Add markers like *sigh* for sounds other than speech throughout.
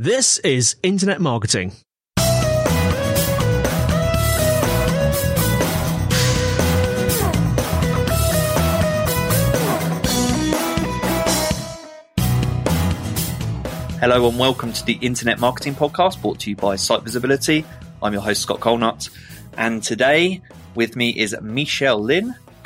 This is Internet Marketing. Hello and welcome to the Internet Marketing Podcast brought to you by Site Visibility. I'm your host, Scott Colenutt. And today with me is Michele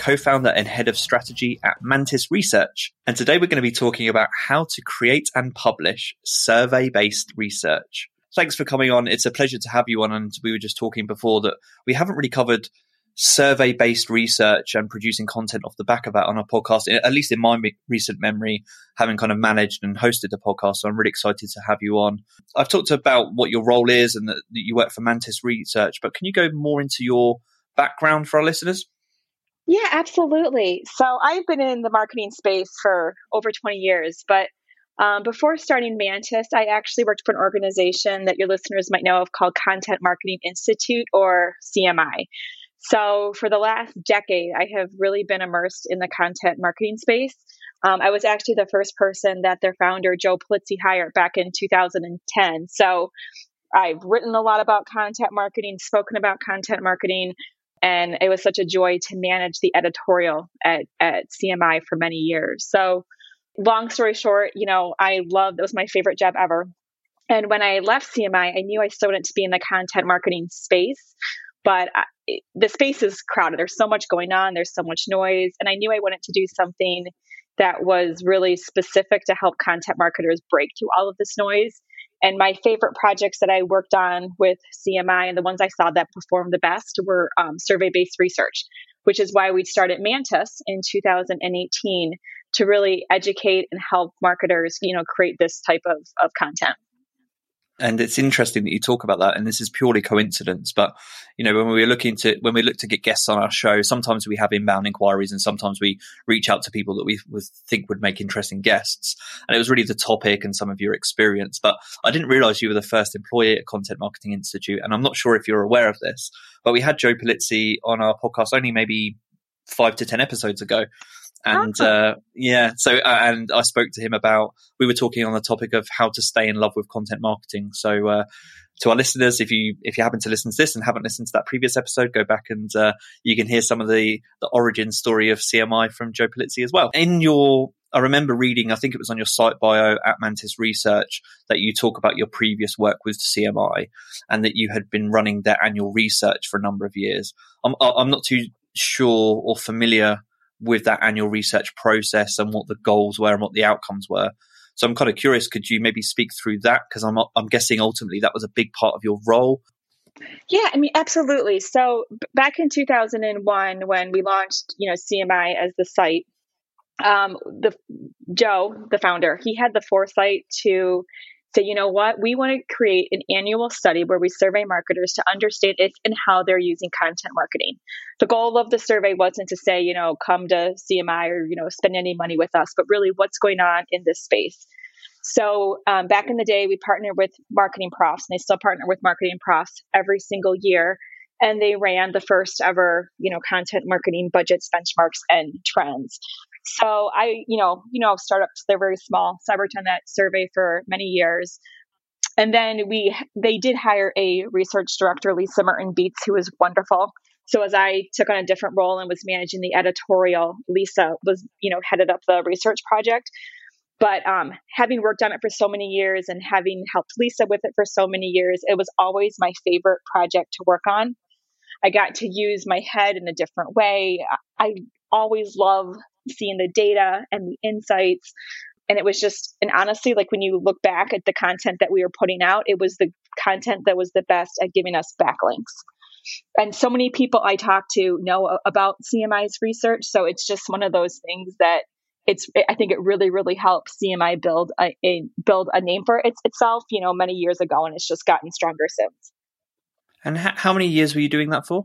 Linn, co-founder and head of strategy at Mantis Research. And today we're going to be talking about how to create and publish survey-based research. Thanks for coming on. It's a pleasure to have you on. And we were just talking before that we haven't really covered survey based research and producing content off the back of that on our podcast, at least in my recent memory, having kind of managed and hosted the podcast. So I'm really excited to have you on. I've talked about what your role is and that you work for Mantis Research, but can you go more into your background for our listeners? Yeah, absolutely. So I've been in the marketing space for over 20 years, but um, before starting Mantis, I actually worked for an organization that your listeners might know of called Content Marketing Institute or CMI. So for the last decade, I have really been immersed in the content marketing space. Um, I was actually the first person that their founder, Joe Pulizzi, hired back in 2010. So I've written a lot about content marketing, spoken about content marketing, and it was such a joy to manage the editorial at, at CMI for many years. So, long story short, you know, I loved it was my favorite job ever. And when I left CMI, I knew I still wanted to be in the content marketing space but I, the space is crowded. There's so much going on. There's so much noise, and I knew I wanted to do something that was really specific to help content marketers break through all of this noise. And my favorite projects that I worked on with CMI and the ones I saw that performed the best were um, survey based research, which is why we started Mantis in 2018 to really educate and help marketers, you know, create this type of, of content and it's interesting that you talk about that and this is purely coincidence but you know when we are looking to when we look to get guests on our show sometimes we have inbound inquiries and sometimes we reach out to people that we would think would make interesting guests. And it was really the topic and some of your experience but i didn't realize you were the first employee at content marketing institute and i'm not sure if you're aware of this but we had joe pulizzi on our podcast only maybe five to ten episodes ago and uh, yeah, so uh, and I spoke to him about we were talking on the topic of how to stay in love with content marketing. So uh, to our listeners, if you if you happen to listen to this and haven't listened to that previous episode, go back and uh, you can hear some of the the origin story of CMI from Joe Pulizzi as well. In your I remember reading, I think it was on your site bio at Mantis Research, that you talk about your previous work with CMI and that you had been running their annual research for a number of years. I'm, I'm not too sure or familiar with that annual research process and what the goals were and what the outcomes were. So I'm kind of curious. Could you maybe speak through that? Because I'm I'm guessing ultimately that was a big part of your role. Yeah, I mean, absolutely. So back in 2001, when we launched, you know, CMI as the site, um, the Joe, the founder, he had the foresight to say, you know what, we want to create an annual study where we survey marketers to understand if and how they're using content marketing. The goal of the survey wasn't to say, you know, come to CMI or, you know, spend any money with us, but really what's going on in this space. So um, back in the day, we partnered with MarketingProfs, and they still partner with MarketingProfs every single year. And they ran the first ever, you know, content marketing budgets, benchmarks, and trends. So I, you know, you know, startups, they're very small. So I that survey for many years. And then we, they did hire a research director, Lisa Murton Beets, who was wonderful. So as I took on a different role and was managing the editorial, Lisa was, you know, headed up the research project. But um, having worked on it for so many years and having helped Lisa with it for so many years, it was always my favorite project to work on. I got to use my head in a different way. I always love seeing the data and the insights. And it was just, and honestly, like when you look back at the content that we were putting out, it was the content that was the best at giving us backlinks. And so many people I talk to know about CMI's research. So it's just one of those things that it's I think it really really helped CMI build a, a build a name for its, itself, you know, many years ago, and it's just gotten stronger since. And how many years were you doing that for?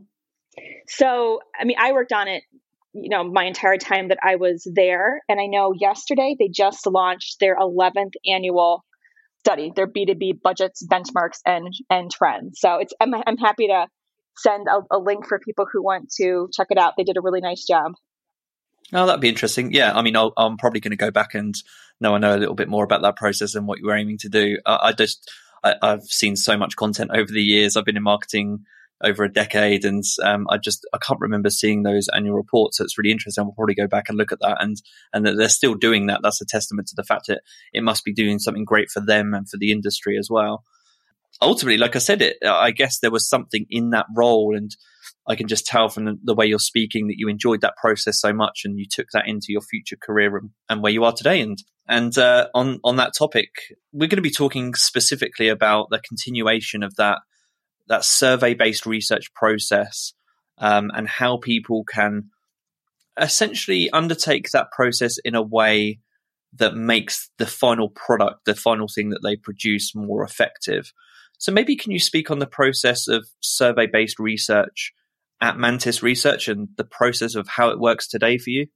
So, I mean, I worked on it, you know, my entire time that I was there. And I know yesterday they just launched their 11th annual study, their B2B budgets, benchmarks, and, and trends. So it's, I'm, I'm happy to send a, a link for people who want to check it out. They did a really nice job. Oh, that'd be interesting. Yeah, I mean, i am probably going to go back and know I know a little bit more about that process and what you were aiming to do. I just I, have seen so much content over the years. I've been in marketing over a decade, and um, I just I can't remember seeing those annual reports. So it's really interesting. We'll probably go back and look at that, and and that they're still doing that. That's a testament to the fact that it must be doing something great for them and for the industry as well. Ultimately, like I said, it I guess there was something in that role, and I can just tell from the, the way you're speaking that you enjoyed that process so much, and you took that into your future career and, and where you are today. And and uh, on on that topic, we're going to be talking specifically about the continuation of that that survey based research process um, and how people can essentially undertake that process in a way that makes the final product, the final thing that they produce, more effective. So maybe can you speak on the process of survey based research at Mantis Research and the process of how it works today for you?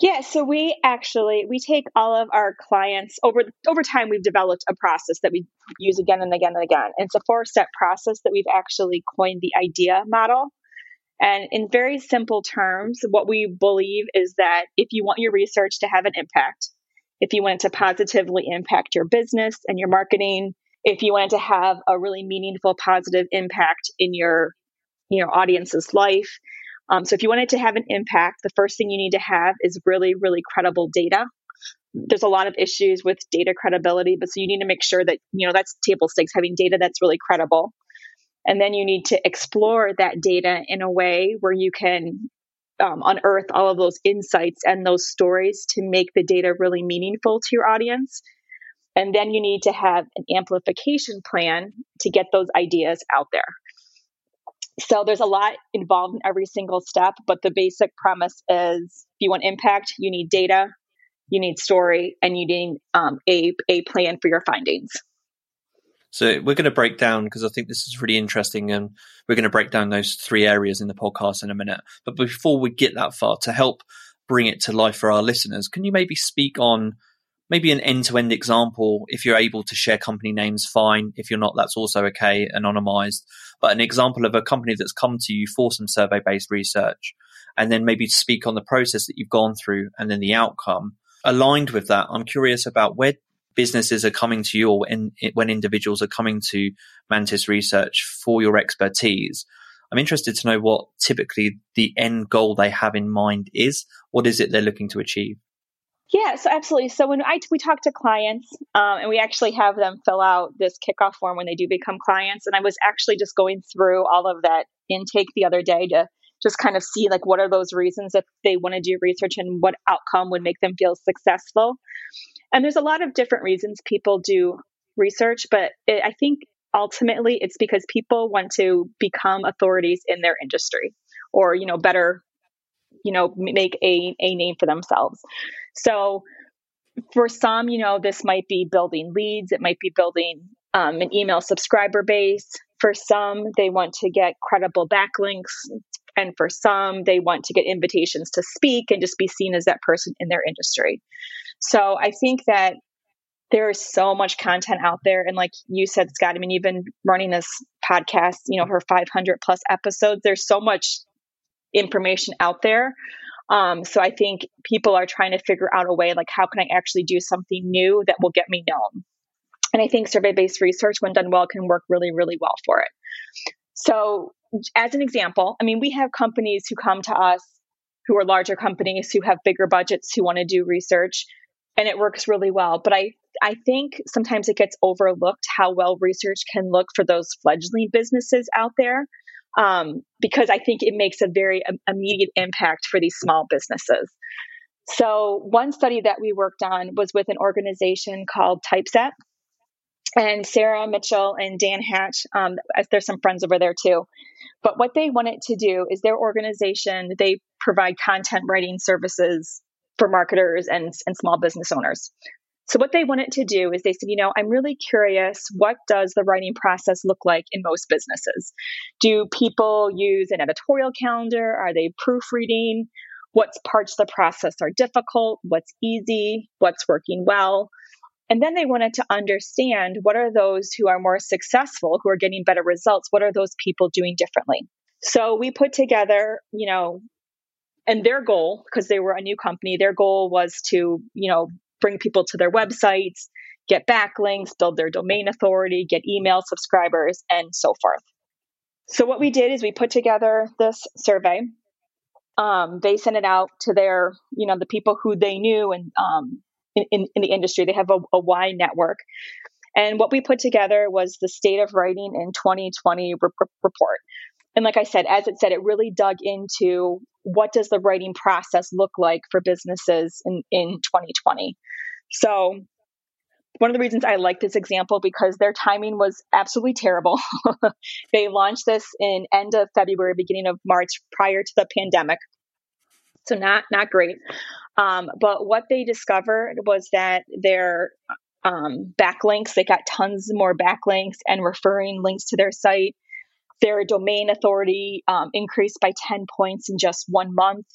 Yeah, so we actually we take all of our clients over over time we've developed a process that we use again and again and again. It's a four-step process that we've actually coined the idea model. And in very simple terms, what we believe is that if you want your research to have an impact, if you want it to positively impact your business and your marketing, if you want to have a really meaningful positive impact in your you know audience's life, um, so if you want it to have an impact, the first thing you need to have is really, really credible data. There's a lot of issues with data credibility, but so you need to make sure that, you know, that's table stakes, having data that's really credible. And then you need to explore that data in a way where you can um, unearth all of those insights and those stories to make the data really meaningful to your audience. And then you need to have an amplification plan to get those ideas out there. So there's a lot involved in every single step, but the basic premise is if you want impact, you need data, you need story, and you need um, a, a plan for your findings. So we're going to break down because I think this is really interesting, and we're going to break down those three areas in the podcast in a minute. But before we get that far, to help bring it to life for our listeners, can you maybe speak on maybe an end-to-end example if you're able to share company names fine. If you're not that's also okay anonymized. But an example of a company that's come to you for some survey-based research and then maybe speak on the process that you've gone through and then the outcome. Aligned with that i'm curious about where businesses are coming to you or when individuals are coming to mantis research for your expertise. I'm interested to know what typically the end goal they have in mind is. What is it they're looking to achieve yeah, so absolutely. So when I we talk to clients, um, and we actually have them fill out this kickoff form when they do become clients, and I was actually just going through all of that intake the other day to just kind of see like what are those reasons that they want to do research and what outcome would make them feel successful. And there's a lot of different reasons people do research, but it, I think ultimately it's because people want to become authorities in their industry or you know better you know make a, a name for themselves. So for some you know this might be building leads it might be building um, an email subscriber base. For some they want to get credible backlinks and for some they want to get invitations to speak and just be seen as that person in their industry. So i think that there is so much content out there and like you said scott i mean you've been running this podcast you know for 500 plus episodes there's so much information out there. Um, so I think people are trying to figure out a way like how can I actually do something new that will get me known. And I think survey based research, when done well, can work really, really well for it. So, as an example, I mean, we have companies who come to us who are larger companies who have bigger budgets who want to do research. and it works really well. But I I think sometimes it gets overlooked how well research can look for those fledgling businesses out there. Um, because I think it makes a very immediate impact for these small businesses. So, one study that we worked on was with an organization called Typeset. And Sarah Mitchell and Dan Hatch, um, as there's some friends over there too. But what they wanted to do is their organization, they provide content writing services for marketers and, and small business owners. So what they wanted to do is they said, you know, I'm really curious, what does the writing process look like in most businesses? Do people use an editorial calendar? Are they proofreading? What parts of the process are difficult? What's easy? What's working well? And then they wanted to understand what are those who are more successful, who are getting better results? What are those people doing differently? So we put together, you know, and their goal, because they were a new company, their goal was to, you know, bring people to their websites, get backlinks, build their domain authority, get email subscribers, and so forth. So what we did is we put together this survey. Um, they sent it out to their, you know, the people who they knew and um, in, in, in, the industry. They have a, a wide network. And what we put together was the state of writing in 2020 re- report. And like I said, as it said, it really dug into what does the writing process look like for businesses in, in 2020. So one of the reasons I like this example because their timing was absolutely terrible. *laughs* they launched this in end of February, beginning of March, prior to the pandemic. So not not great. Um, but what they discovered was that their um, backlinks, they got tons more backlinks and referring links to their site. Their domain authority um, increased by 10 points in just one month.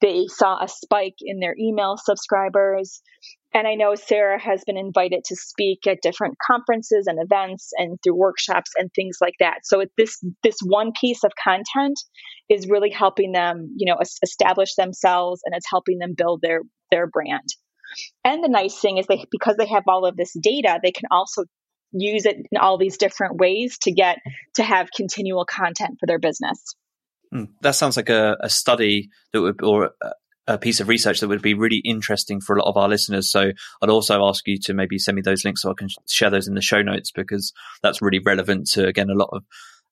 They saw a spike in their email subscribers. And I know Sarah has been invited to speak at different conferences and events and through workshops and things like that. So this this one piece of content is really helping them, you know, establish themselves and it's helping them build their their brand. And the nice thing is they because they have all of this data, they can also use it in all these different ways to get to have continual content for their business. Mm, that sounds like a, a, study that would, or a piece of research that would be really interesting for a lot of our listeners. So I'd also ask you to maybe send me those links so I can share those in the show notes because that's really relevant to, again, a lot of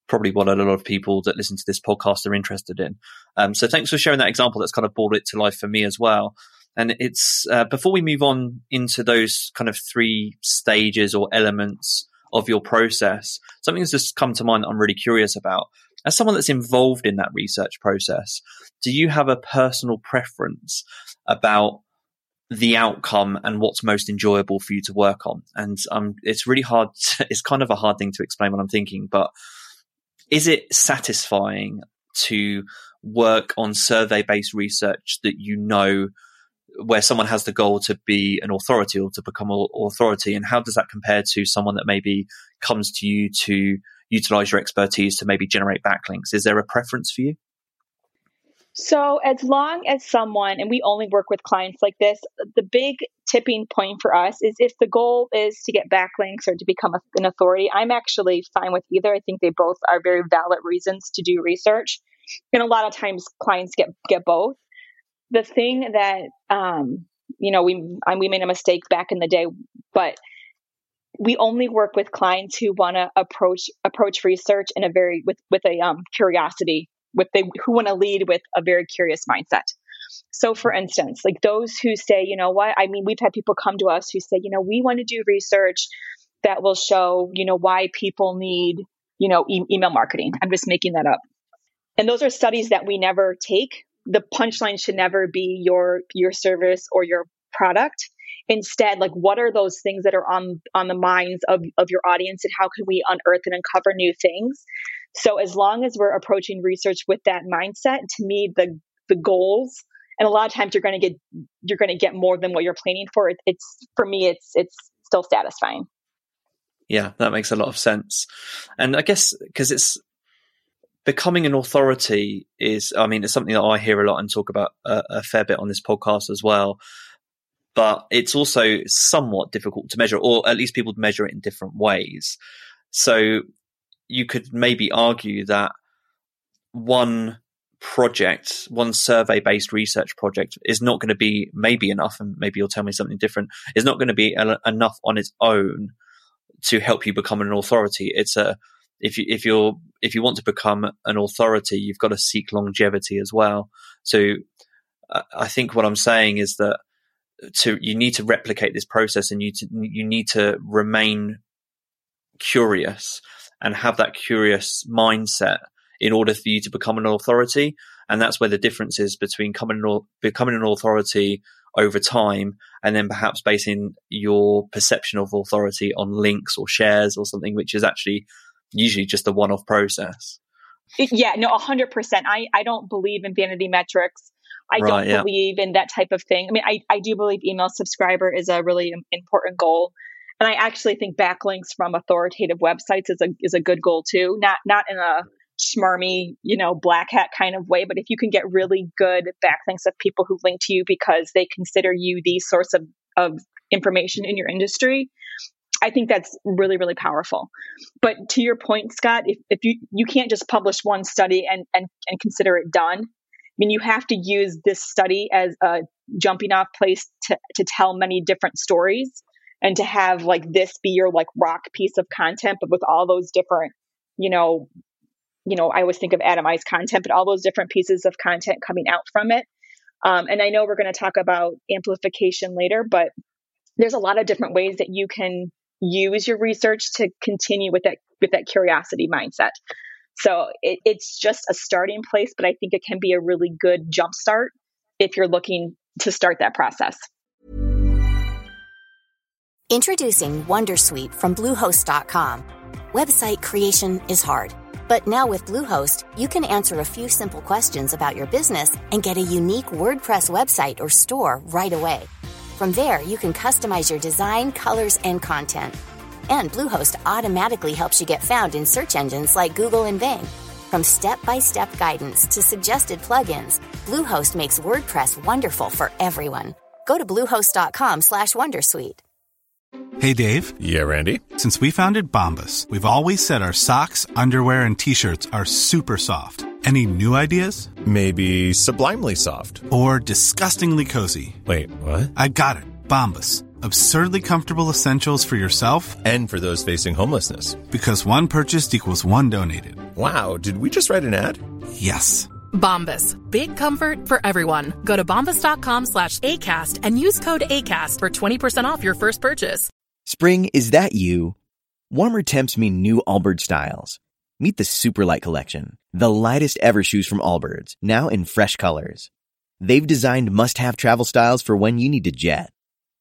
probably what a lot of people that listen to this podcast are interested in. Um, so thanks for sharing that example. That's kind of brought it to life for me as well. And it's uh, before we move on into those kind of three stages or elements of your process, something that's just come to mind that I'm really curious about. As someone that's involved in that research process, do you have a personal preference about the outcome and what's most enjoyable for you to work on? And um, it's really hard. *laughs* To, it's kind of a hard thing to explain what I'm thinking, but is it satisfying to work on survey based research that you know where someone has the goal to be an authority or to become an authority and how does that compare to someone that maybe comes to you to utilize your expertise to maybe generate backlinks. Is there a preference for you? So as long as someone and we only work with clients like this the big tipping point for us is if the goal is to get backlinks or to become an authority i'm actually fine with either. I think they both are very valid reasons to do research. And a lot of times clients get get both. The thing that um, you know we I, we made a mistake back in the day, but we only work with clients who want to approach approach research in a very with with a um, curiosity with they who want to lead with a very curious mindset. So, for instance, like those who say, you know what, I mean, we've had people come to us who say, you know, we want to do research that will show, you know, why people need, you know, e- email marketing. I'm just making that up. And those are studies that we never take the punchline should never be your your service or your product instead like what are those things that are on on the minds of of your audience and how can we unearth and uncover new things? So as long as we're approaching research with that mindset to me the the goals and a lot of times you're going to get you're going to get more than what you're planning for it, it's for me it's it's still satisfying. Yeah that makes a lot of sense. And i guess because it's becoming an authority is, I mean, it's something that I hear a lot and talk about a, a, fair bit on this podcast as well. But it's also somewhat difficult to measure, or at least people measure it in different ways. So you could maybe argue that one project, one survey based research project is not going to be maybe enough, and maybe you'll tell me something different, is not going to be enough on its own to help you become an authority. It's a, if you, if you're, if you want to become an authority, you've got to seek longevity as well. So uh, I think what I'm saying is that to, you need to replicate this process and you, to, you need to remain curious and have that curious mindset in order for you to become an authority. And that's where the difference is between becoming an authority over time and then perhaps basing your perception of authority on links or shares or something, which is actually usually just a one off process. Yeah, no, 100%. I, I don't believe in vanity metrics. I right, don't yeah. believe in that type of thing. I mean, I, I do believe email subscriber is a really important goal. And I actually think backlinks from authoritative websites is a is a good goal too. Not not in a smarmy, you know, black hat kind of way, but if you can get really good backlinks of people who link to you because they consider you the source of, of information in your industry, I think that's really, really powerful. But to your point, Scott, if, if you, you can't just publish one study and, and, and consider it done. I mean, you have to use this study as a jumping off place to, to tell many different stories and to have like this be your like rock piece of content, but with all those different, you know, you know, I always think of atomized content, but all those different pieces of content coming out from it. Um, and I know we're going to talk about amplification later, but there's a lot of different ways that you can use your research to continue with that with that curiosity mindset. So it, it's just a starting place, but I think it can be a really good jumpstart if you're looking to start that process. Introducing WonderSuite from Bluehost.com. Website creation is hard. But now with Bluehost, you can answer a few simple questions about your business and get a unique WordPress website or store right away. From there, you can customize your design, colors, and content. And Bluehost automatically helps you get found in search engines like Google and Bing. From step-by-step guidance to suggested plugins, Bluehost makes WordPress wonderful for everyone. Go to bluehost.com/wondersuite. Hey, Dave. Yeah, Randy. Since we founded Bombas, we've always said our socks, underwear, and T-shirts are super soft. Any new ideas? Maybe sublimely soft. Or disgustingly cozy. Wait, what? I got it. Bombas. Absurdly comfortable essentials for yourself and for those facing homelessness. Because one purchased equals one donated. Wow, did we just write an ad? Yes. Bombas. Big comfort for everyone. Go to bombas.com slash ACAST and use code ACAST for 20% off your first purchase. Spring, is that you? Warmer temps mean new Allbirds styles. Meet the Superlight Collection, the lightest ever shoes from Allbirds, now in fresh colors. They've designed must-have travel styles for when you need to jet.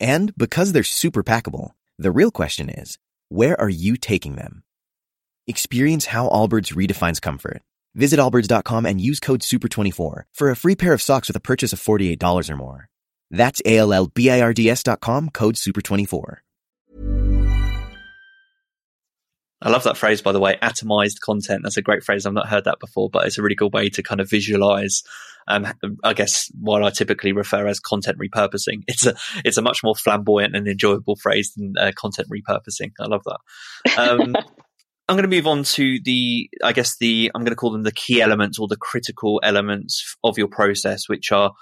And because they're super packable, the real question is, where are you taking them? Experience how Allbirds redefines comfort Visit allbirds.com and use code SUPER24 for a free pair of socks with a purchase of $48 or more. That's A-L-L-B-I-R-D-S.com, code SUPER24. I love that phrase, by the way, atomized content. That's a great phrase. I've not heard that before, but it's a really good way to kind of visualize, um, I guess what I typically refer as content repurposing. It's a, it's a much more flamboyant and enjoyable phrase than uh, content repurposing. I love that. Um, *laughs* I'm going to move on to the, I guess the, I'm going to call them the key elements or the critical elements of your process, which are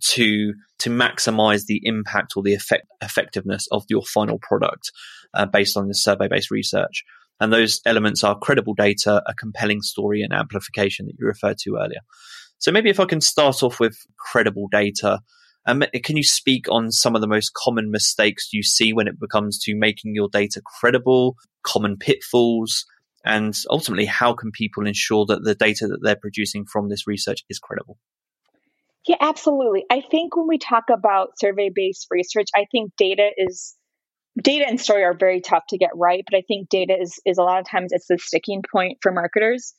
to to maximize the impact or the effect, effectiveness of your final product uh, based on the survey based research. And those elements are credible data, a compelling story, and amplification that you referred to earlier. So maybe if I can start off with credible data, um, can you speak on some of the most common mistakes you see when it comes to making your data credible, common pitfalls, and ultimately how can people ensure that the data that they're producing from this research is credible? Yeah, absolutely. I think when we talk about survey based research, I think data is data and story are very tough to get right, but I think data is is a lot of times it's the sticking point for marketers.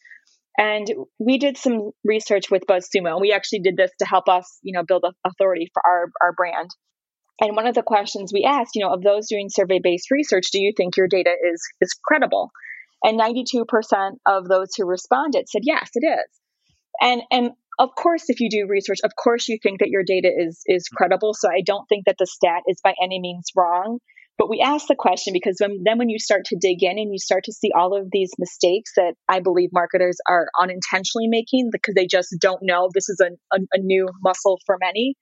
And we did some research with BuzzSumo, and we actually did this to help us, you know, build authority for our, our brand. And one of the questions we asked, you know, of those doing survey-based research, do you think your data is is credible? And 92% of those who responded said, yes, it is. And and of course, if you do research, of course you think that your data is is credible. So I don't think that the stat is by any means wrong. But we ask the question because when, then when you start to dig in and you start to see all of these mistakes that I believe marketers are unintentionally making because they just don't know this is a, a, a new muscle for many,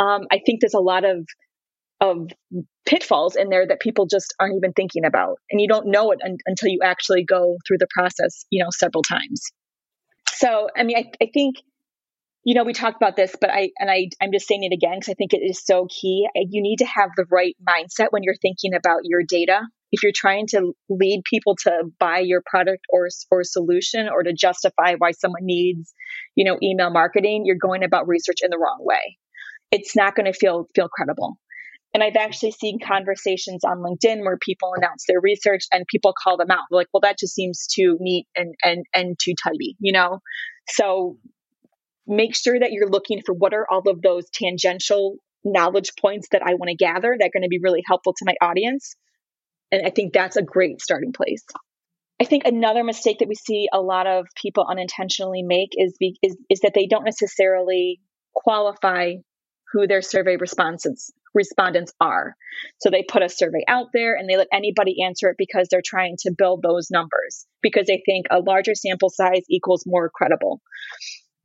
um, I think there's a lot of of pitfalls in there that people just aren't even thinking about, and you don't know it un- until you actually go through the process, you know, several times. So, I mean, I, I think you know, we talked about this, but I, and I, I'm just saying it again because I think it is so key. You need to have the right mindset when you're thinking about your data. If you're trying to lead people to buy your product or, or solution or to justify why someone needs, you know, email marketing, you're going about research in the wrong way. It's not going to feel, feel credible. And I've actually seen conversations on LinkedIn where people announce their research and people call them out. They're like, well, that just seems too neat and, and, and too tidy, you know? So make sure that you're looking for what are all of those tangential knowledge points that I want to gather that are going to be really helpful to my audience. And I think that's a great starting place. I think another mistake that we see a lot of people unintentionally make is, be, is, is that they don't necessarily qualify who their survey responses respondents are. So they put a survey out there and they let anybody answer it because they're trying to build those numbers because they think a larger sample size equals more credible.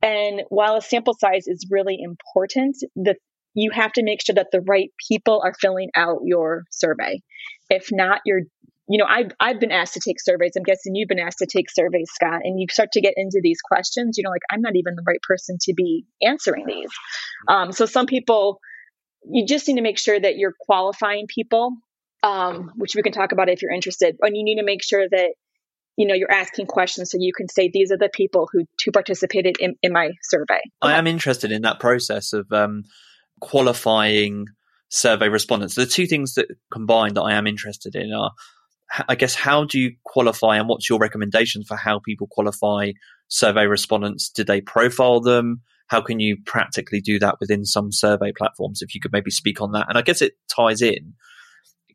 And while a sample size is really important, the you have to make sure that the right people are filling out your survey. If not, you're you know, I've I've been asked to take surveys. I'm guessing you've been asked to take surveys, Scott, and you start to get into these questions. You know, like I'm not even the right person to be answering these. Um, so some people, you just need to make sure that you're qualifying people, um, which we can talk about if you're interested. And you need to make sure that you know you're asking questions so you can say these are the people who who participated in, in my survey. I am interested in that process of um, qualifying survey respondents. The two things that combine that i am interested in are i guess how do you qualify and what's your recommendation for how people qualify survey respondents? Did they profile them? How can you practically do that within some survey platforms if you could maybe speak on that? And i guess it ties in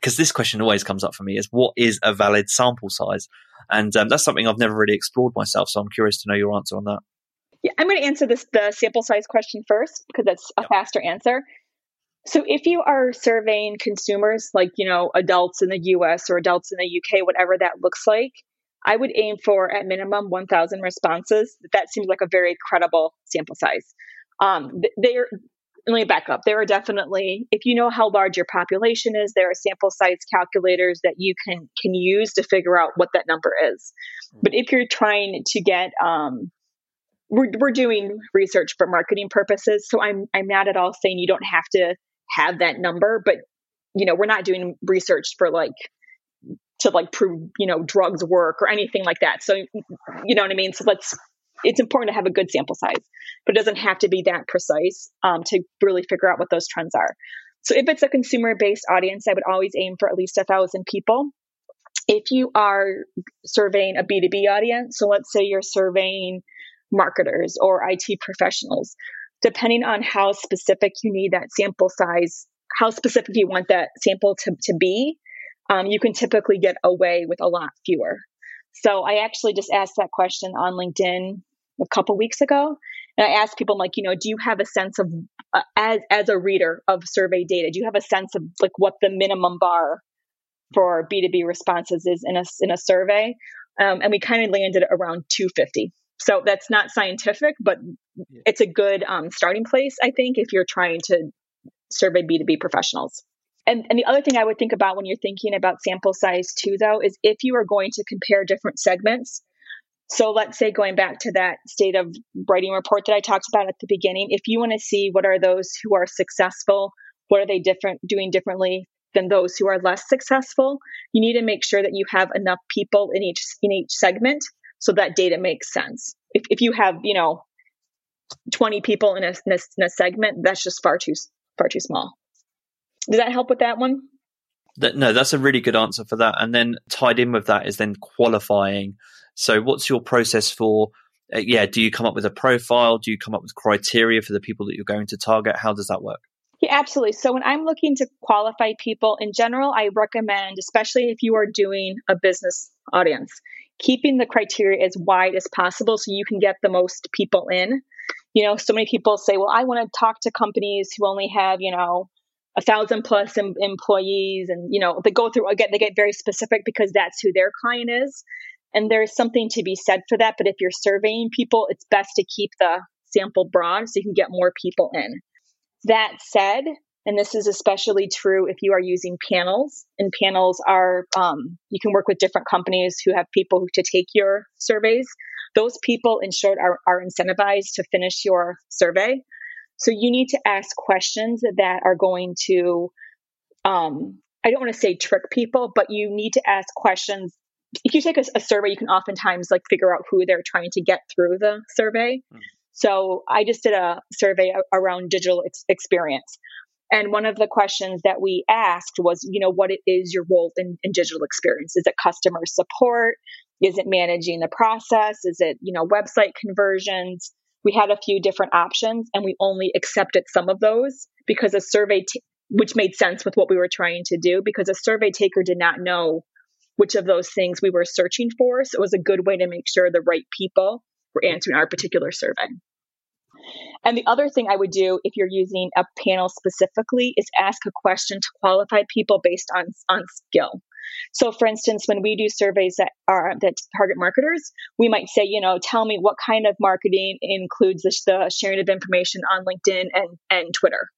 because this question always comes up for me is what is a valid sample size and um, that's something I've never really explored myself. So I'm curious to know your answer on that. Yeah, I'm going to answer this the sample size question first because that's a yep. faster answer. So if you are surveying consumers, like you know adults in the U.S. or adults in the U.K., whatever that looks like, I would aim for at minimum 1,000 responses. That seems like a very credible sample size. Um, they're let me back up. There are definitely, if you know how large your population is, there are sample size calculators that you can can use to figure out what that number is. But if you're trying to get, um, we're we're doing research for marketing purposes, so I'm I'm not at all saying you don't have to have that number, but you know we're not doing research for like to like prove you know drugs work or anything like that. So you know what I mean. So let's it's important to have a good sample size, but it doesn't have to be that precise um, to really figure out what those trends are. So if it's a consumer based audience, I would always aim for at least a thousand people. If you are surveying a B2B audience, so let's say you're surveying marketers or IT professionals, depending on how specific you need that sample size, how specific you want that sample to, to be, um, you can typically get away with a lot fewer. So I actually just asked that question on LinkedIn a couple weeks ago. And I asked people, I'm like, you know, do you have a sense of, uh, as, as a reader of survey data, do you have a sense of like what the minimum bar for B2B responses is in a, in a survey? Um, and we kind of landed around 250. So that's not scientific, but it's a good um, starting place, I think, if you're trying to survey B2B professionals. And, and the other thing I would think about when you're thinking about sample size too, though, is if you are going to compare different segments, so let's say going back to that state of writing report that I talked about at the beginning, if you want to see what are those who are successful, what are they different doing differently than those who are less successful, you need to make sure that you have enough people in each in each segment so that data makes sense. If if you have, you know, 20 people in a, in a, in a segment, that's just far too far too small. Does that help with that one? That, no, that's a really good answer for that. And then tied in with that is then qualifying so, what's your process for uh, yeah, do you come up with a profile? Do you come up with criteria for the people that you're going to target? How does that work? Yeah, absolutely. So when I'm looking to qualify people in general, I recommend, especially if you are doing a business audience, keeping the criteria as wide as possible so you can get the most people in. You know, so many people say, well, I want to talk to companies who only have, you know, a thousand plus em- employees and you know they go through again they get very specific because that's who their client is. And there's something to be said for that but if you're surveying people it's best to keep the sample broad so you can get more people in. That said and this is especially true if you are using panels and panels are um, you can work with different companies who have people to take your surveys. Those people in short are, are incentivized to finish your survey so you need to ask questions that are going to, um, I don't want to say trick people, but you need to ask questions. If you take a, a, survey, you can oftentimes like figure out who they're trying to get through the survey. Mm. So I just did a survey around digital ex- experience. And one of the questions that we asked was, you know, what is your role in, in digital experience? Is it customer support? Is it managing the process? Is it, you know, website conversions? We had a few different options and we only accepted some of those because a survey, t- which made sense with what we were trying to do, because a survey taker did not know which of those things we were searching for. So it was a good way to make sure the right people were answering our particular survey. And the other thing I would do if you're using a panel specifically is ask a question to qualify people based on, on skill. So, for instance, when we do surveys that are that target marketers, we might say, you know, tell me what kind of marketing includes the, the sharing of information on LinkedIn and, and Twitter.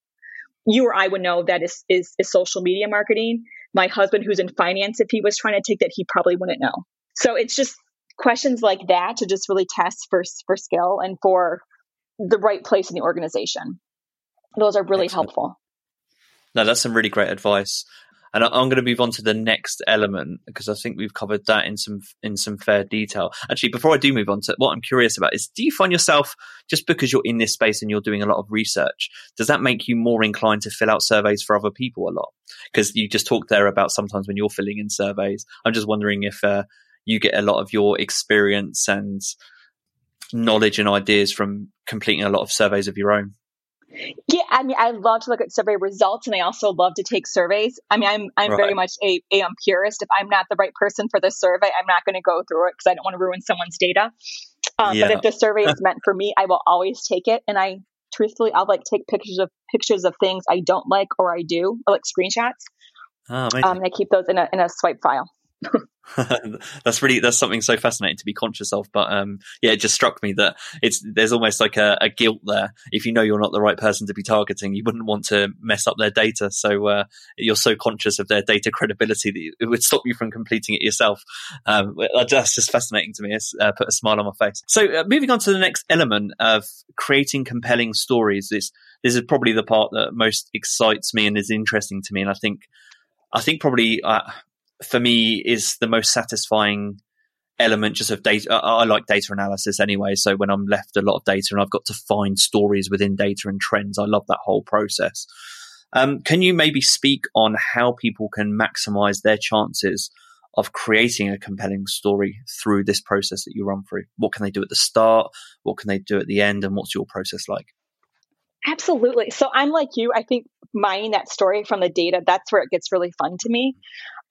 You or I would know that is, is, is social media marketing. My husband, who's in finance, if he was trying to take that, he probably wouldn't know. So it's just questions like that to just really test for for skill and for the right place in the organization. Those are really Excellent. helpful. No, that's some really great advice. And I'm going to move on to the next element because I think we've covered that in some in some fair detail. Actually, before I do move on to what I'm curious about is, do you find yourself just because you're in this space and you're doing a lot of research, does that make you more inclined to fill out surveys for other people a lot? Because you just talked there about sometimes when you're filling in surveys. I'm just wondering if uh, you get a lot of your experience and knowledge and ideas from completing a lot of surveys of your own. Yeah, I mean, I love to look at survey results, and I also love to take surveys. I mean, I'm I'm right. very much a, a um, purist. If I'm not the right person for the survey, I'm not going to go through it because I don't want to ruin someone's data. Um, yeah. But if the survey is *laughs* meant for me, I will always take it. And I, truthfully, I'll like take pictures of pictures of things I don't like or I do, or like screenshots. Oh, um, and I keep those in a in a swipe file. *laughs* that's really that's something so fascinating to be conscious of. But um, yeah, it just struck me that it's there's almost like a, a, guilt there. If you know you're not the right person to be targeting, you wouldn't want to mess up their data. So uh, you're so conscious of their data credibility that it would stop you from completing it yourself. Um, that's just fascinating to me. It's uh, put a smile on my face. So uh, moving on to the next element of creating compelling stories. This this is probably the part that most excites me and is interesting to me. And I think I think probably uh, for me is the most satisfying element just of data. I like data analysis anyway. So when I'm left a lot of data and I've got to find stories within data and trends, I love that whole process. Um, can you maybe speak on how people can maximize their chances of creating a compelling story through this process that you run through? What can they do at the start? What can they do at the end? And what's your process like? Absolutely. So I'm like you. I think mining that story from the data, that's where it gets really fun to me.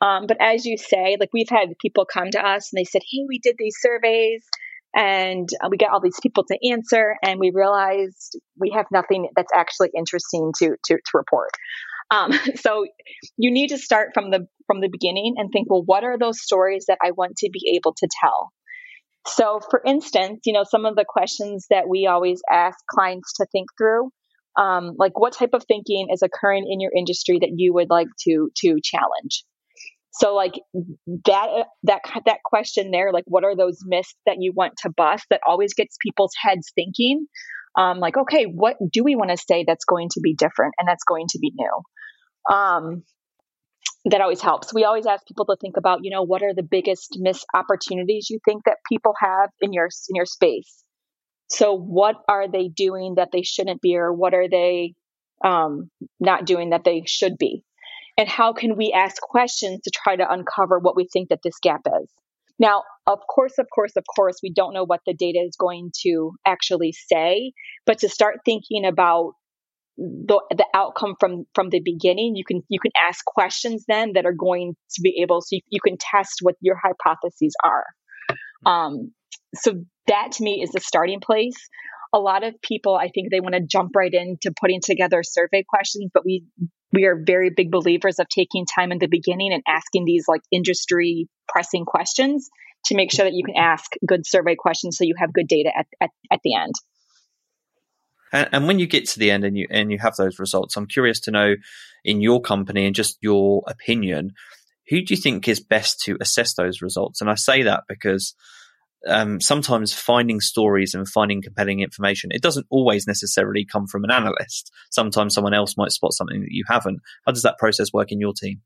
Um, but as you say, like we've had people come to us and they said, Hey, we did these surveys and uh, we got all these people to answer and we realized we have nothing that's actually interesting to, to, to report. Um, *laughs* so you need to start from the from the beginning and think, well, what are those stories that I want to be able to tell? So, for instance, you know, some of the questions that we always ask clients to think through um, like what type of thinking is occurring in your industry that you would like to to challenge? So like that that that question there like what are those myths that you want to bust that always gets people's heads thinking? Um, like okay what do we want to say that's going to be different and that's going to be new? Um, that always helps. We always ask people to think about you know what are the biggest missed opportunities you think that people have in your in your space so, what are they doing that they shouldn't be, or what are they um, not doing that they should be? And how can we ask questions to try to uncover what we think that this gap is? Now, of course, of course, of course, we don't know what the data is going to actually say, but to start thinking about the, the outcome from from the beginning you can you can ask questions then that are going to be able so you, you can test what your hypotheses are um, so that to me is the starting place a lot of people i think they want to jump right into putting together survey questions but we we are very big believers of taking time in the beginning and asking these like industry pressing questions to make sure that you can ask good survey questions so you have good data at, at, at the end and, and when you get to the end and you and you have those results, I'm curious to know in your company and just your opinion, who do you think is best to assess those results? And I say that because um, sometimes finding stories and finding compelling information, it doesn't always necessarily come from an analyst. Sometimes someone else might spot something that you haven't. How does that process work in your team?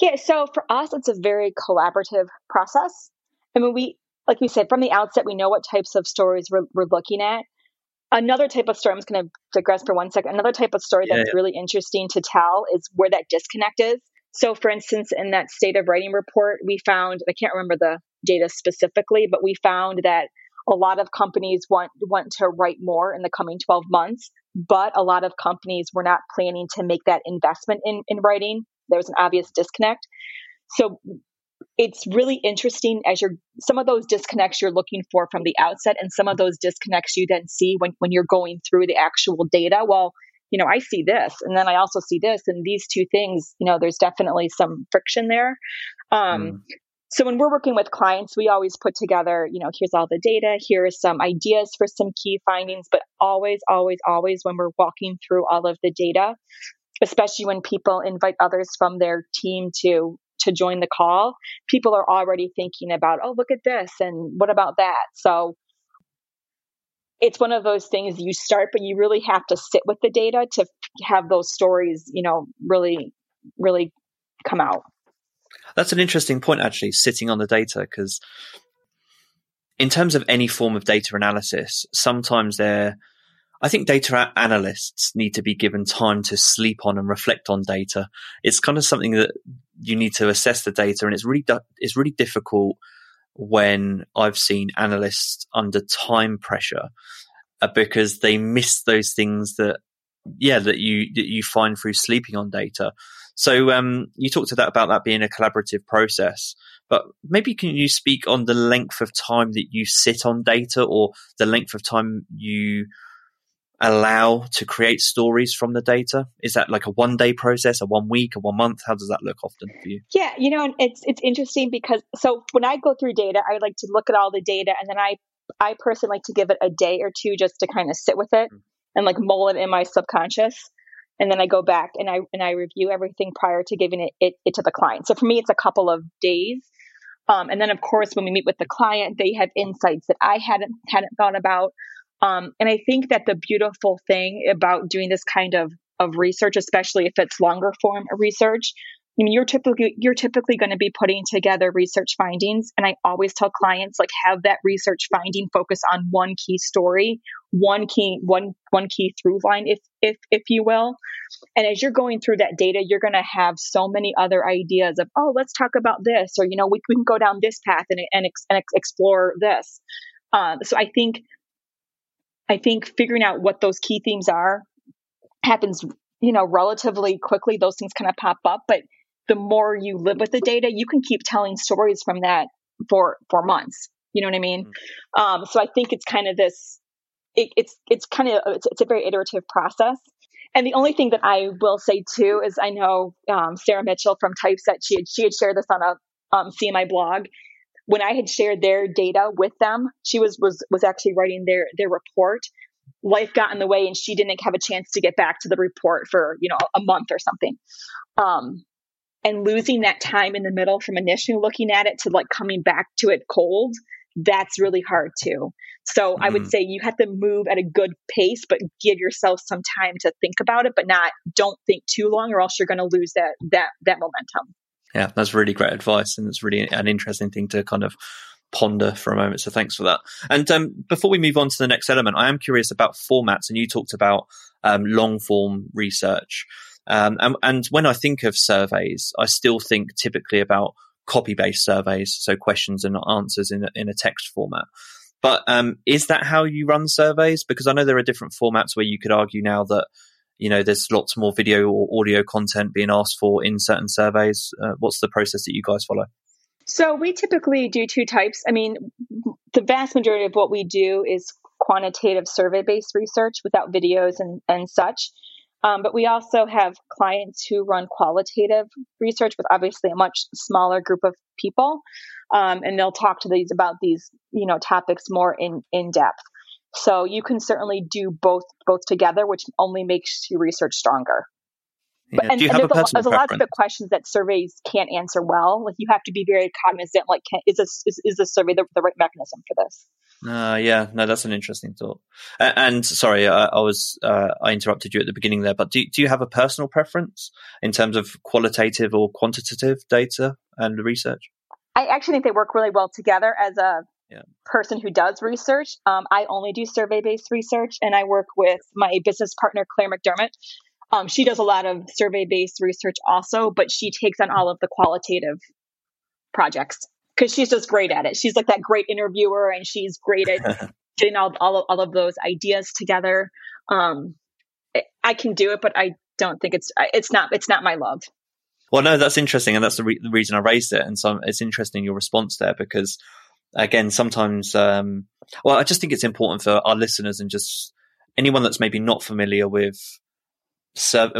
Yeah, so for us, it's a very collaborative process. I mean, we, like we said, from the outset, we know what types of stories we're, we're looking at another type of story i'm just going to digress for one second another type of story yeah, that's yeah. really interesting to tell is where that disconnect is so for instance in that state of writing report we found i can't remember the data specifically but we found that a lot of companies want want to write more in the coming 12 months but a lot of companies were not planning to make that investment in, in writing. There was an obvious disconnect. So it's really interesting as you're some of those disconnects you're looking for from the outset and some of those disconnects you then see when, when you're going through the actual data. Well you know i see this and then i also see this and these two things you know there's definitely some friction there. Um, mm. So when we're working with clients we always put together you know here's all the data here's some ideas for some key findings but always always always when we're walking through all of the data especially when people invite others from their team to to join the call, people are already thinking about, oh, look at this and what about that? So it's one of those things you start, but you really have to sit with the data to have those stories, you know, really, really come out. That's an interesting point, actually, sitting on the data, because in terms of any form of data analysis, sometimes they're I think data analysts need to be given time to sleep on and reflect on data. It's kind of something that you need to assess the data, and it's really it's really difficult when I've seen analysts under time pressure uh, because they miss those things that yeah that you that you find through sleeping on data. So um, you talked to that about that being a collaborative process, but maybe can you speak on the length of time that you sit on data or the length of time you allow to create stories from the data? Is that like a one day process, a one week, a one month? How does that look often for you? Yeah, you know, it's it's interesting because so when I go through data, I like to look at all the data and then I I personally like to give it a day or two just to kind of sit with it mm. and like mull it in my subconscious. And then I go back and I and I review everything prior to giving it, it, it to the client. So for me, it's a couple of days. Um, and then of course, when we meet with the client, they have insights that I hadn't hadn't thought about. Um, and I think that the beautiful thing about doing this kind of of research, especially if it's longer form research, I mean, you're typically you're typically going to be putting together research findings, and I always tell clients like have that research finding focus on one key story, one key one one key through line, if if if you will. And as you're going through that data, you're going to have so many other ideas of oh, let's talk about this, or you know, we, we can go down this path and and, and explore this. Uh, so I think I think figuring out what those key themes are happens, you know, relatively quickly. Those things kind of pop up, but the more you live with the data, you can keep telling stories from that for for months. You know what I mean? Mm-hmm. Um, so I think it's kind of this. It, it's it's kind of it's, it's, a very iterative process. And the only thing that I will say too is I know um, Sarah Mitchell from Typeset she had she had shared this on a um, CMI blog, when I had shared their data with them, she was was was actually writing their their report. Life got in the way, and she didn't have a chance to get back to the report for you know a month or something. Um, and losing that time in the middle from initially looking at it to like coming back to it cold, that's really hard too. So mm-hmm. I would mm-hmm. say you have to move at a good pace, but give yourself some time to think about it, but not don't think too long, or else you're going to lose that that that momentum. Yeah, that's really great advice, and it's really an interesting thing to kind of ponder for a moment. So thanks for that. And um, before we move on to the next element, I am curious about formats, and you talked about um, long form research. Um, and, and, when I think of surveys, I still think typically about copy based surveys, so questions and answers in a, in a text format. But um, is that how you run surveys? Because I know there are different formats where you could argue now that you know there's lots more video or audio content being asked for in certain surveys. Uh, what's the process that you guys follow? So we typically do two types. I mean, the vast majority of what we do is quantitative survey based research without videos and, and such. Um, but we also have clients who run qualitative research with obviously a much smaller group of people. Um, and they'll talk to these about these, you know, topics more in, in depth. So you can certainly do both both together, which only makes your research stronger. Yeah. But, and, Do you and have a there's, a, there's a lot of preference? questions that surveys can't answer well. Like you have to be very cognizant. Like, can, is this is, is this survey the, the right mechanism for this? Uh, yeah, no, that's an interesting thought. Uh, and sorry, I, I was uh, I interrupted you at the beginning there, but do do you have a personal preference in terms of qualitative or quantitative data and research? I actually think they work really well together. As a Yeah. person who does research, um, I only do survey based research, and I work with my business partner Clare McDermott. Um, she does a lot of survey based research also, but she takes on all of the qualitative projects because she's just great at it. She's like that great interviewer, and she's great at *laughs* getting all all of, all of those ideas together. Um, I- can do it, but I don't think it's it's not it's not my love. Well, no, that's interesting, and that's the, re- the reason I raised it. And so it's interesting your response there because, again, sometimes, um, well, I just think it's important for our listeners and just anyone that's maybe not familiar with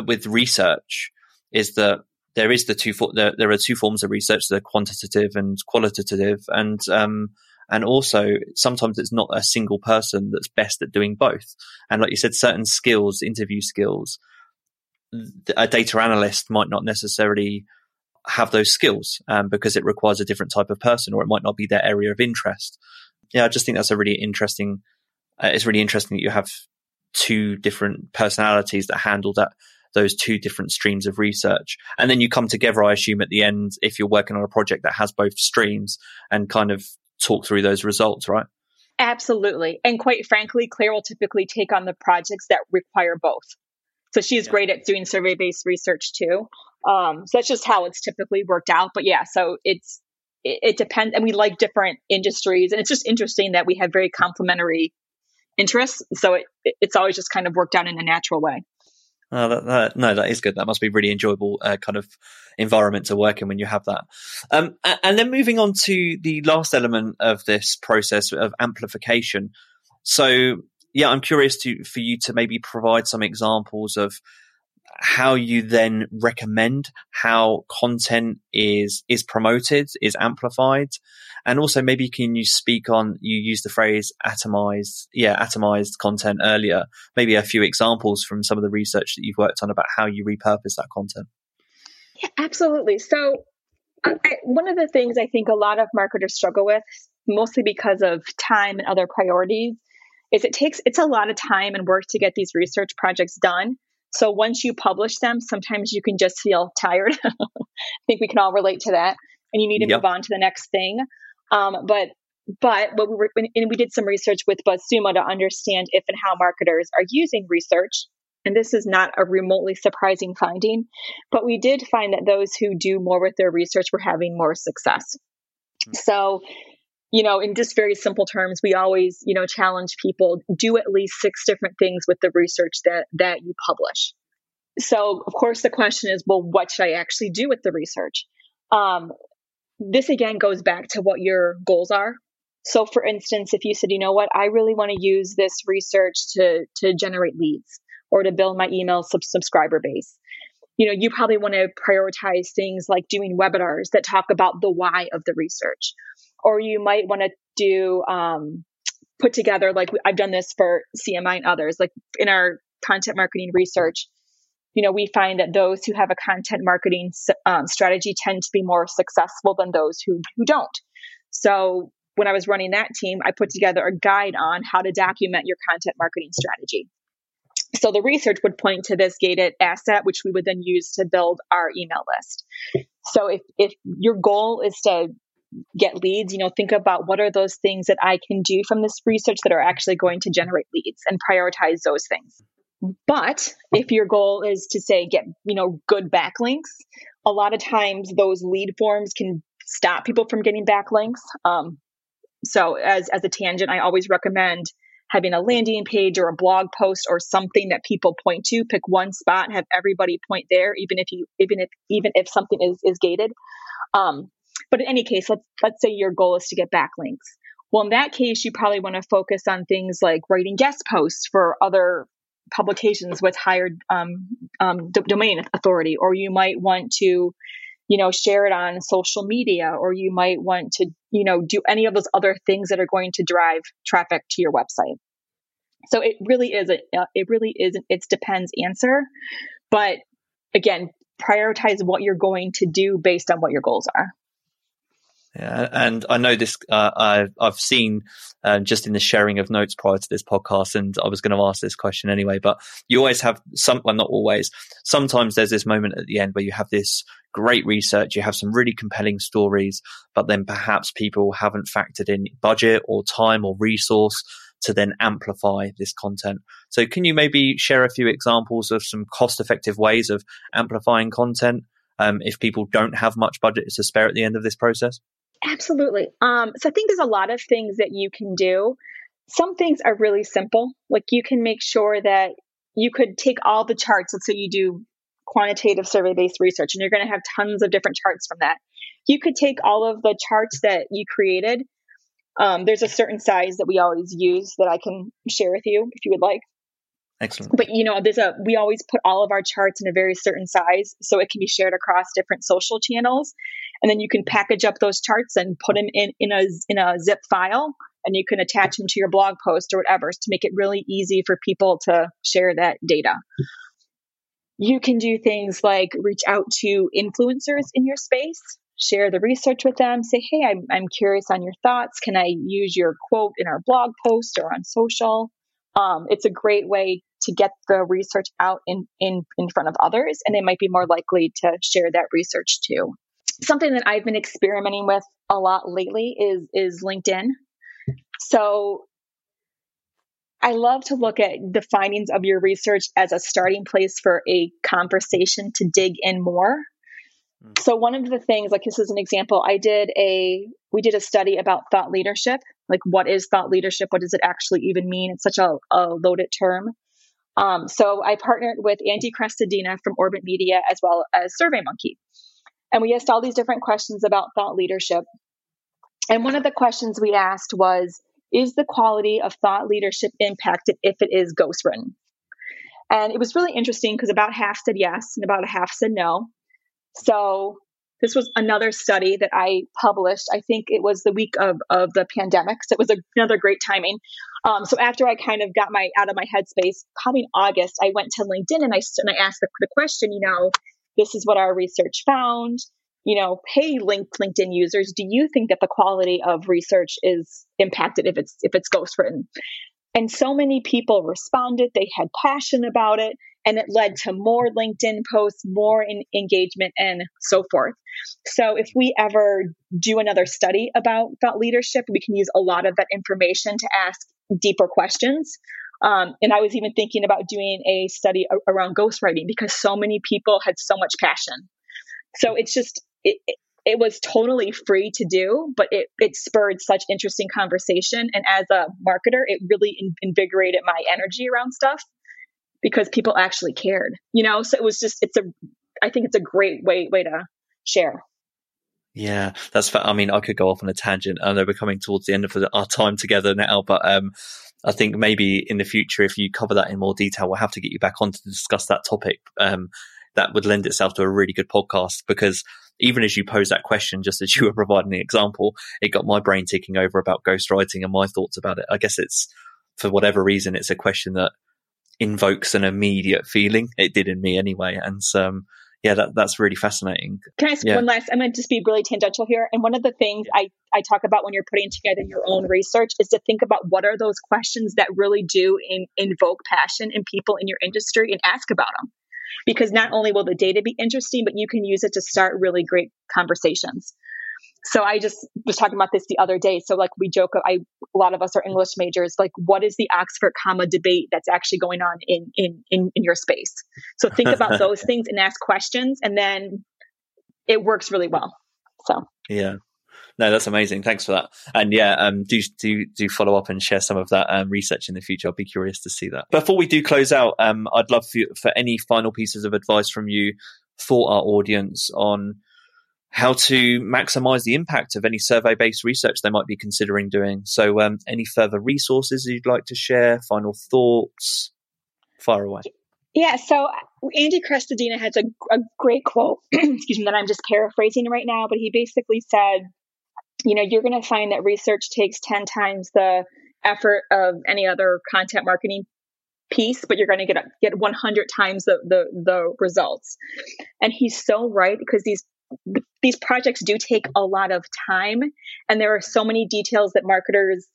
with research is that there is the two fo- there, there are two forms of research: the quantitative and qualitative, and um, and also sometimes it's not a single person that's best at doing both. And like you said, certain skills, interview skills, a data analyst might not necessarily have those skills um, because it requires a different type of person or it might not be their area of interest. Yeah, I just think that's a really interesting. Uh, it's really interesting that you have two different personalities that handle that those two different streams of research, and then you come together. I assume at the end, if you're working on a project that has both streams, and kind of talk through those results, right? Absolutely. And quite frankly, Clare will typically take on the projects that require both. So she's great at doing survey based research too. Um, so that's just how it's typically worked out. But yeah, so it's, it, it depends. And we like different industries. And it's just interesting that we have very complementary interests. So it, it's always just kind of worked out in a natural way. Oh, that, that, no, that is good. That must be really enjoyable uh, kind of environment to work in when you have that. Um, and then moving on to the last element of this process of amplification. So, yeah, I'm curious to for you to maybe provide some examples of how you then recommend how content is is promoted, is amplified, and also maybe can you speak on you use the phrase atomized, yeah, atomized content earlier. Maybe a few examples from some of the research that you've worked on about how you repurpose that content. Yeah, absolutely. So, I, one of the things I think a lot of marketers struggle with, mostly because of time and other priorities, is it takes it's a lot of time and work to get these research projects done. So once you publish them, sometimes you can just feel tired. *laughs* I think we can all relate to that, and you need to Yep. move on to the next thing. Um, but but what we were and we did some research with BuzzSumo to understand if and how marketers are using research. And this is not a remotely surprising finding, but we did find that those who do more with their research were having more success. So, you know, in just very simple terms, we always, you know, challenge people do at least six different things with the research that that you publish. So, of course, the question is, well, what should I actually do with the research? Um, this again goes back to what your goals are. So, for instance, if you said, you know what, I really want to use this research to to generate leads or to build my email sub- subscriber base, you know, you probably want to prioritize things like doing webinars that talk about the why of the research, or you might want to do um, put together like I've done this for CMI and others, like in our content marketing research. You know, we find that those who have a content marketing um, strategy tend to be more successful than those who who don't. So when I was running that team, I put together a guide on how to document your content marketing strategy. So the research would point to this gated asset, which we would then use to build our email list. So if, if your goal is to get leads, you know, think about what are those things that I can do from this research that are actually going to generate leads and prioritize those things. But if your goal is to say get, you know, good backlinks, a lot of times those lead forms can stop people from getting backlinks. Um, so as as a tangent, I always recommend having a landing page or a blog post or something that people point to. Pick one spot, and have everybody point there, even if you even if even if something is is gated. Um, but in any case, let's let's say your goal is to get backlinks. Well, in that case, you probably want to focus on things like writing guest posts for other publications with higher um, um, d- domain authority, or you might want to, you know, share it on social media, or you might want to, you know, do any of those other things that are going to drive traffic to your website. So it really is a, uh, it really is an it's depends answer, but again, prioritize what you're going to do based on what your goals are. Yeah, and I know this. Uh, I've I've seen um, just in the sharing of notes prior to this podcast, and I was going to ask this question anyway. But you always have some, well, not always. Sometimes there's this moment at the end where you have this great research, you have some really compelling stories, but then perhaps people haven't factored in budget or time or resource to then amplify this content. So, can you maybe share a few examples of some cost-effective ways of amplifying content? Um, if people don't have much budget to spare at the end of this process? Absolutely. Um, so I think there's a lot of things that you can do. Some things are really simple. Like you can make sure that you could take all the charts. Let's say you do quantitative survey based research and you're going to have tons of different charts from that. You could take all of the charts that you created. Um, there's a certain size that we always use that I can share with you if you would like. Excellent. But you know, there's a we always put all of our charts in a very certain size so it can be shared across different social channels. And then you can package up those charts and put them in, in a in a zip file and you can attach them to your blog post or whatever to make it really easy for people to share that data. You can do things like reach out to influencers in your space, share the research with them, say, hey, I'm, I'm curious on your thoughts. Can I use your quote in our blog post or on social? Um, it's a great way to get the research out in, in, in front of others, and they might be more likely to share that research too. Something that I've been experimenting with a lot lately is is LinkedIn. So I love to look at the findings of your research as a starting place for a conversation to dig in more. Mm. So one of the things, like this is an example, I did a we did a study about thought leadership. Like what is thought leadership? What does it actually even mean? It's such a, a loaded term. Um, so I partnered with Andy Crestodina from Orbit Media as well as SurveyMonkey. And we asked all these different questions about thought leadership. And one of the questions we asked was Is the quality of thought leadership impacted if it is ghostwritten? And it was really interesting because about half said yes and about a half said no. So this was another study that I published. I think it was the week of, of the pandemic. So it was a, another great timing. Um, so after I kind of got my out of my headspace, probably in August, I went to LinkedIn and I, and I asked the, the question, you know, this is what our research found. You know, hey, linked LinkedIn users, do you think that the quality of research is impacted if it's if it's ghostwritten? And so many people responded. They had passion about it and it led to more LinkedIn posts, more in engagement, and so forth. So, if we ever do another study about thought leadership, we can use a lot of that information to ask deeper questions. Um, and I was even thinking about doing a study around ghostwriting because so many people had so much passion. So it's just, it, it, it was totally free to do, but it, it spurred such interesting conversation. And as a marketer, it really in, invigorated my energy around stuff because people actually cared, you know? So it was just, it's a, I think it's a great way, way to share. Yeah, that's. I mean, I could go off on a tangent. I know we're coming towards the end of our time together now, but um, I think maybe in the future, if you cover that in more detail, we'll have to get you back on to discuss that topic. Um, that would lend itself to a really good podcast because even as you pose that question, just as you were providing the example, it got my brain ticking over about ghostwriting and my thoughts about it. I guess it's for whatever reason, it's a question that invokes an immediate feeling. It did in me anyway. And um, yeah, that, that's really fascinating. Can I ask yeah. one last? I'm going to just be really tangential here. And one of the things I, I talk about when you're putting together your own research is to think about what are those questions that really do in, invoke passion in people in your industry and ask about them. Because not only will the data be interesting, but you can use it to start really great conversations. So I just was talking about this the other day. So like we joke, I a lot of us are English majors. Like, what is the Oxford comma debate that's actually going on in in in, in your space? So think about *laughs* those things and ask questions, and then it works really well. So Yeah. No, that's amazing. Thanks for that. And yeah, um, do do do follow up and share some of that um, research in the future. I'll be curious to see that. Before we do close out, um, I'd love for, you, for any final pieces of advice from you for our audience on how to maximize the impact of any survey based research they might be considering doing. So, um, any further resources you'd like to share? Final thoughts? Fire away. Yeah, so Andy Crestodina has a, a great quote, *clears throat* excuse me, that I'm just paraphrasing right now, but he basically said, you know, you're going to find that research takes 10 times the effort of any other content marketing piece, but you're going to get get 100 times the, the the results. And he's so right because these these projects do take a lot of time, and there are so many details that marketers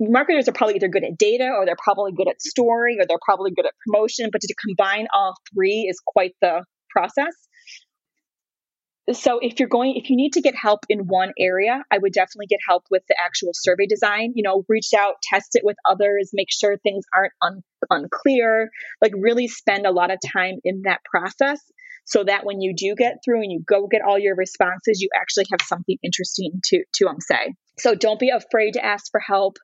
marketers are probably either good at data or they're probably good at story or they're probably good at promotion. But to combine all three is quite the process. So if you're going if you need to get help in one area i would definitely get help with the actual survey design. You know reach out test it with others make sure things aren't un- unclear. Like really spend a lot of time in that process so that when you do get through and you go get all your responses you actually have something interesting to to um, say. So don't be afraid to ask for help.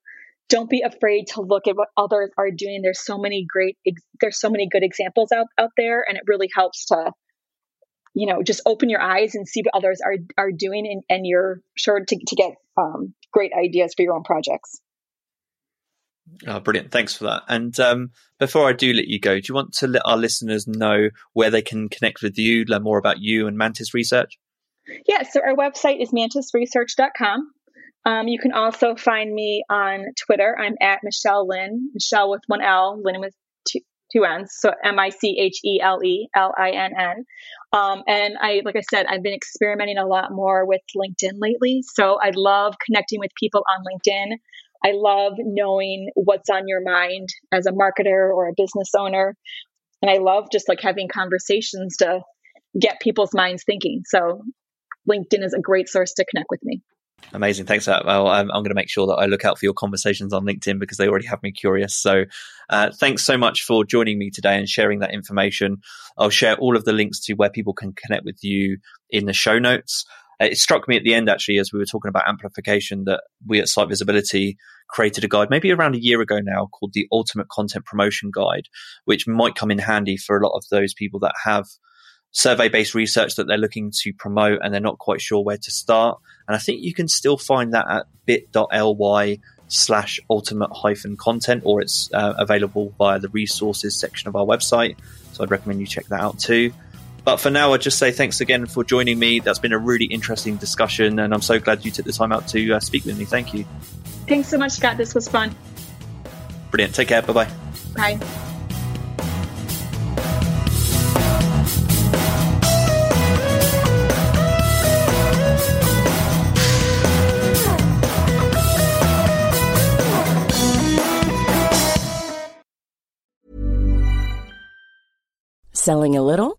Don't be afraid to look at what others are doing. There's so many great there's so many good examples out, out there and it really helps to you know, just open your eyes and see what others are are doing, and, and you're sure to, to get um, great ideas for your own projects. Oh, brilliant. Thanks for that. And um, before I do let you go, do you want to let our listeners know where they can connect with you, learn more about you and Mantis Research? Yeah, so our website is mantisresearch.com. Um, you can also find me on Twitter. I'm at Michele Linn, Michele with one L, Linn with two, two N's. So M I C H E L E L I N N. Um, and I, like I said, I've been experimenting a lot more with LinkedIn lately. So I love connecting with people on LinkedIn. I love knowing what's on your mind as a marketer or a business owner. And I love just like having conversations to get people's minds thinking. So LinkedIn is a great source to connect with me. Amazing. Thanks. Well, I'm, I'm, going to make sure that I look out for your conversations on LinkedIn because they already have me curious. So, uh, thanks so much for joining me today and sharing that information. I'll share all of the links to where people can connect with you in the show notes. Uh, it struck me at the end, actually, as we were talking about amplification, that we at Site Visibility created a guide maybe around a year ago now called the Ultimate Content Promotion Guide, which might come in handy for a lot of those people that have survey based research that they're looking to promote and they're not quite sure where to start. And I think you can still find that at bit.ly slash ultimate hyphen content or it's uh, available via the resources section of our website. So I'd recommend you check that out too. But for now, I'd just say thanks again for joining me. That's been a really interesting discussion, and I'm so glad you took the time out to uh, speak with me. Thank you. Thanks so much, Scott. This was fun. Brilliant. Take care. Bye-bye. Bye. Selling a little